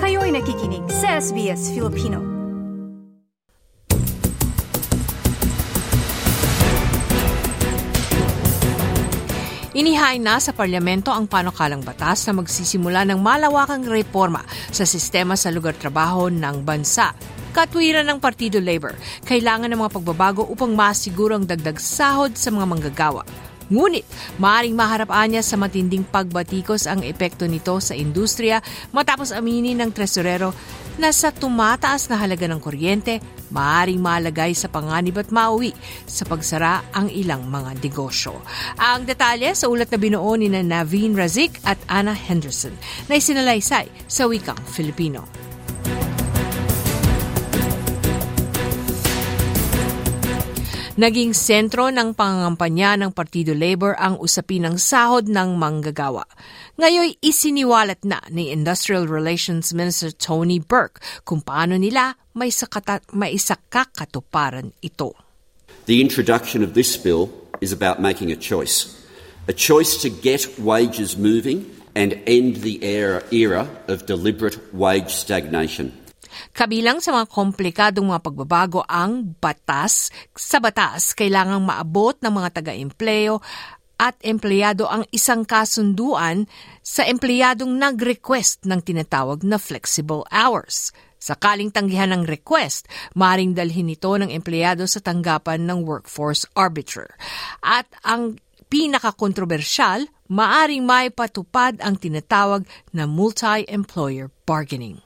Kayo'y nakikinig sa SBS Filipino. Inihain na sa parlamento ang panukalang batas na magsisimula ng malawakang reforma sa sistema sa lugar trabaho ng bansa. Katwiran ng Partido Labor, kailangan ng mga pagbabago upang masiguro ang dagdag sahod sa mga manggagawa. Ngunit, maaaring maharap niya sa matinding pagbatikos ang epekto nito sa industriya matapos aminin ng tresorero na sa tumataas na halaga ng kuryente, maaaring malagay sa panganib at mauwi sa pagsara ang ilang mga negosyo. Ang detalye sa ulat na binuo ni na Naveen Razik at Anna Henderson na isinalaysay sa wikang Filipino. Naging sentro ng pangangampanya ng Partido Labor ang usapin ng sahod ng manggagawa. Ngayon isiniwalat na ni Industrial Relations Minister Tony Burke kung paano nila may, sakata, may isakakatuparan ito. The introduction of this bill is about making a choice. A choice to get wages moving and end the era, era of deliberate wage stagnation. Kabilang sa mga komplikadong mga pagbabago ang batas. Sa batas, kailangang maabot ng mga taga-empleo at empleyado ang isang kasunduan sa empleyadong nag-request ng tinatawag na flexible hours. Sakaling tanggihan ng request, maring dalhin ito ng empleyado sa tanggapan ng workforce arbiter. At ang pinakakontrobersyal, maaring may patupad ang tinatawag na multi-employer bargaining.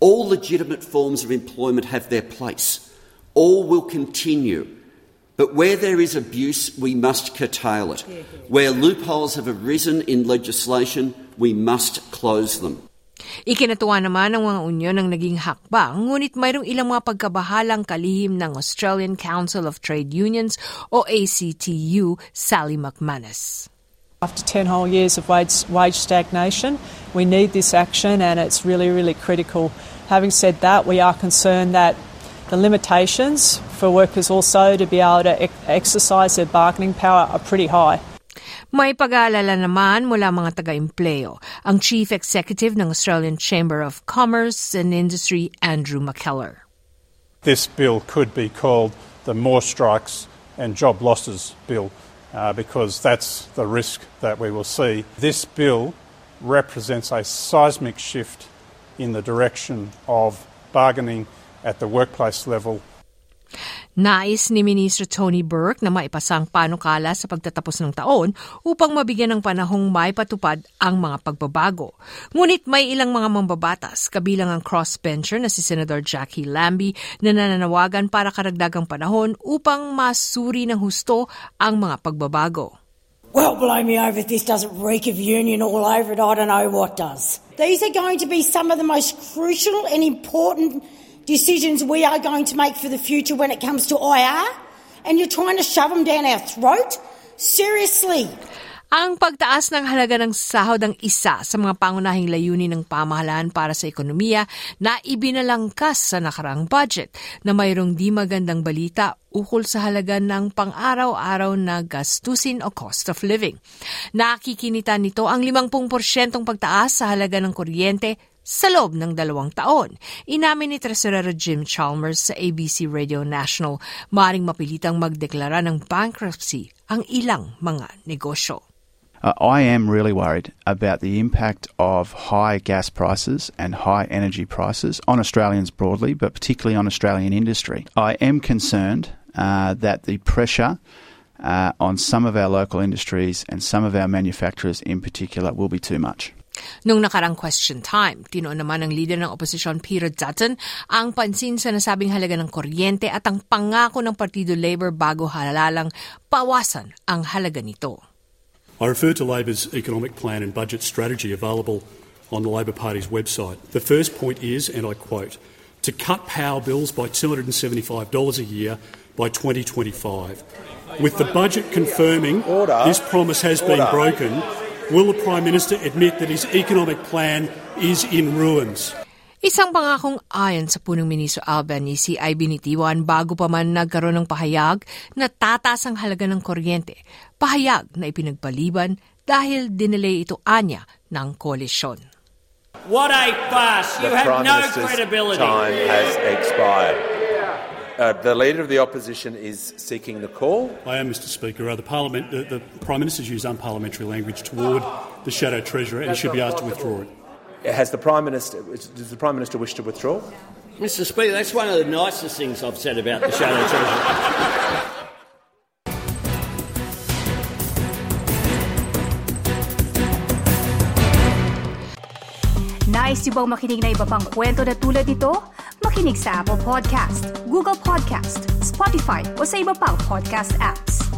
All legitimate forms of employment have their place. All will continue. But where there is abuse, we must curtail it. Where loopholes have arisen in legislation, we must close them. Ikinatuwa naman ng mga unyon ng naging hakbang, ngunit mayroong ilang mga pagkabahalang kalihim ng Australian Council of Trade Unions o ACTU, Sally McManus. After 10 whole years of wage, wage stagnation, we need this action and it's really, really critical. Having said that, we are concerned that the limitations for workers also to be able to exercise their bargaining power are pretty high. May pag-aalala naman mula mga taga-empleo, ang Chief Executive ng Australian Chamber of Commerce and Industry, Andrew McKellar. This bill could be called the More Strikes and Job Losses Bill uh, because that's the risk that we will see. This bill represents a seismic shift in the direction of bargaining at the workplace level Nais ni Minister Tony Burke na maipasang panukala sa pagtatapos ng taon upang mabigyan ng panahong maipatupad ang mga pagbabago. Ngunit may ilang mga mambabatas, kabilang ang crossbencher na si Senator Jackie Lambie na nananawagan para karagdagang panahon upang masuri ng husto ang mga pagbabago. Well, blow me over if this doesn't reek of union all over it. I don't know what does. These are going to be some of the most crucial and important decisions we are going to make for the future when it comes to IR, and you're trying to shove them down our throat? Seriously. Ang pagtaas ng halaga ng sahod ang isa sa mga pangunahing layunin ng pamahalaan para sa ekonomiya na ibinalangkas sa nakarang budget na mayroong di magandang balita ukol sa halaga ng pang-araw-araw na gastusin o cost of living. Nakikinita nito ang 50% pagtaas sa halaga ng kuryente sa loob ng dalawang taon. Inamin ni Tresorero Jim Chalmers sa ABC Radio National maring mapilitang magdeklara ng bankruptcy ang ilang mga negosyo. Uh, I am really worried about the impact of high gas prices and high energy prices on Australians broadly, but particularly on Australian industry. I am concerned uh, that the pressure uh, on some of our local industries and some of our manufacturers in particular will be too much. Nung nakarang question time, tinoon naman ng leader ng oposisyon Peter Dutton ang pansin sa nasabing halaga ng kuryente at ang pangako ng Partido Labor bago halalang pawasan ang halaga nito. I refer to Labor's economic plan and budget strategy available on the Labor Party's website. The first point is, and I quote, to cut power bills by $275 a year by 2025. With the budget confirming Order. this promise has been broken, will the Prime Minister admit that his economic plan is in ruins? Isang pangakong ayon sa punong ministro Albanese ay binitiwan bago pa man nagkaroon ng pahayag na tataas ang halaga ng kuryente. Pahayag na ipinagpaliban dahil dinelay ito anya ng koalisyon. What a farce! You the have Prime no Minister's credibility. time has expired. Uh, the Leader of the Opposition is seeking the call. I am, Mr. Speaker. Uh, the, Parliament, the, the Prime Minister's used unparliamentary language toward the Shadow Treasurer and he should be asked to withdraw it. Has the Prime Minister, does the Prime Minister wish to withdraw? Mr. Speaker, that's one of the nicest things I've said about the Shadow Treasurer. Nice yung bang makinig na iba pang kwento na tulad ito? Makinig sa Apple Podcast, Google Podcast, Spotify o sa iba pang podcast apps.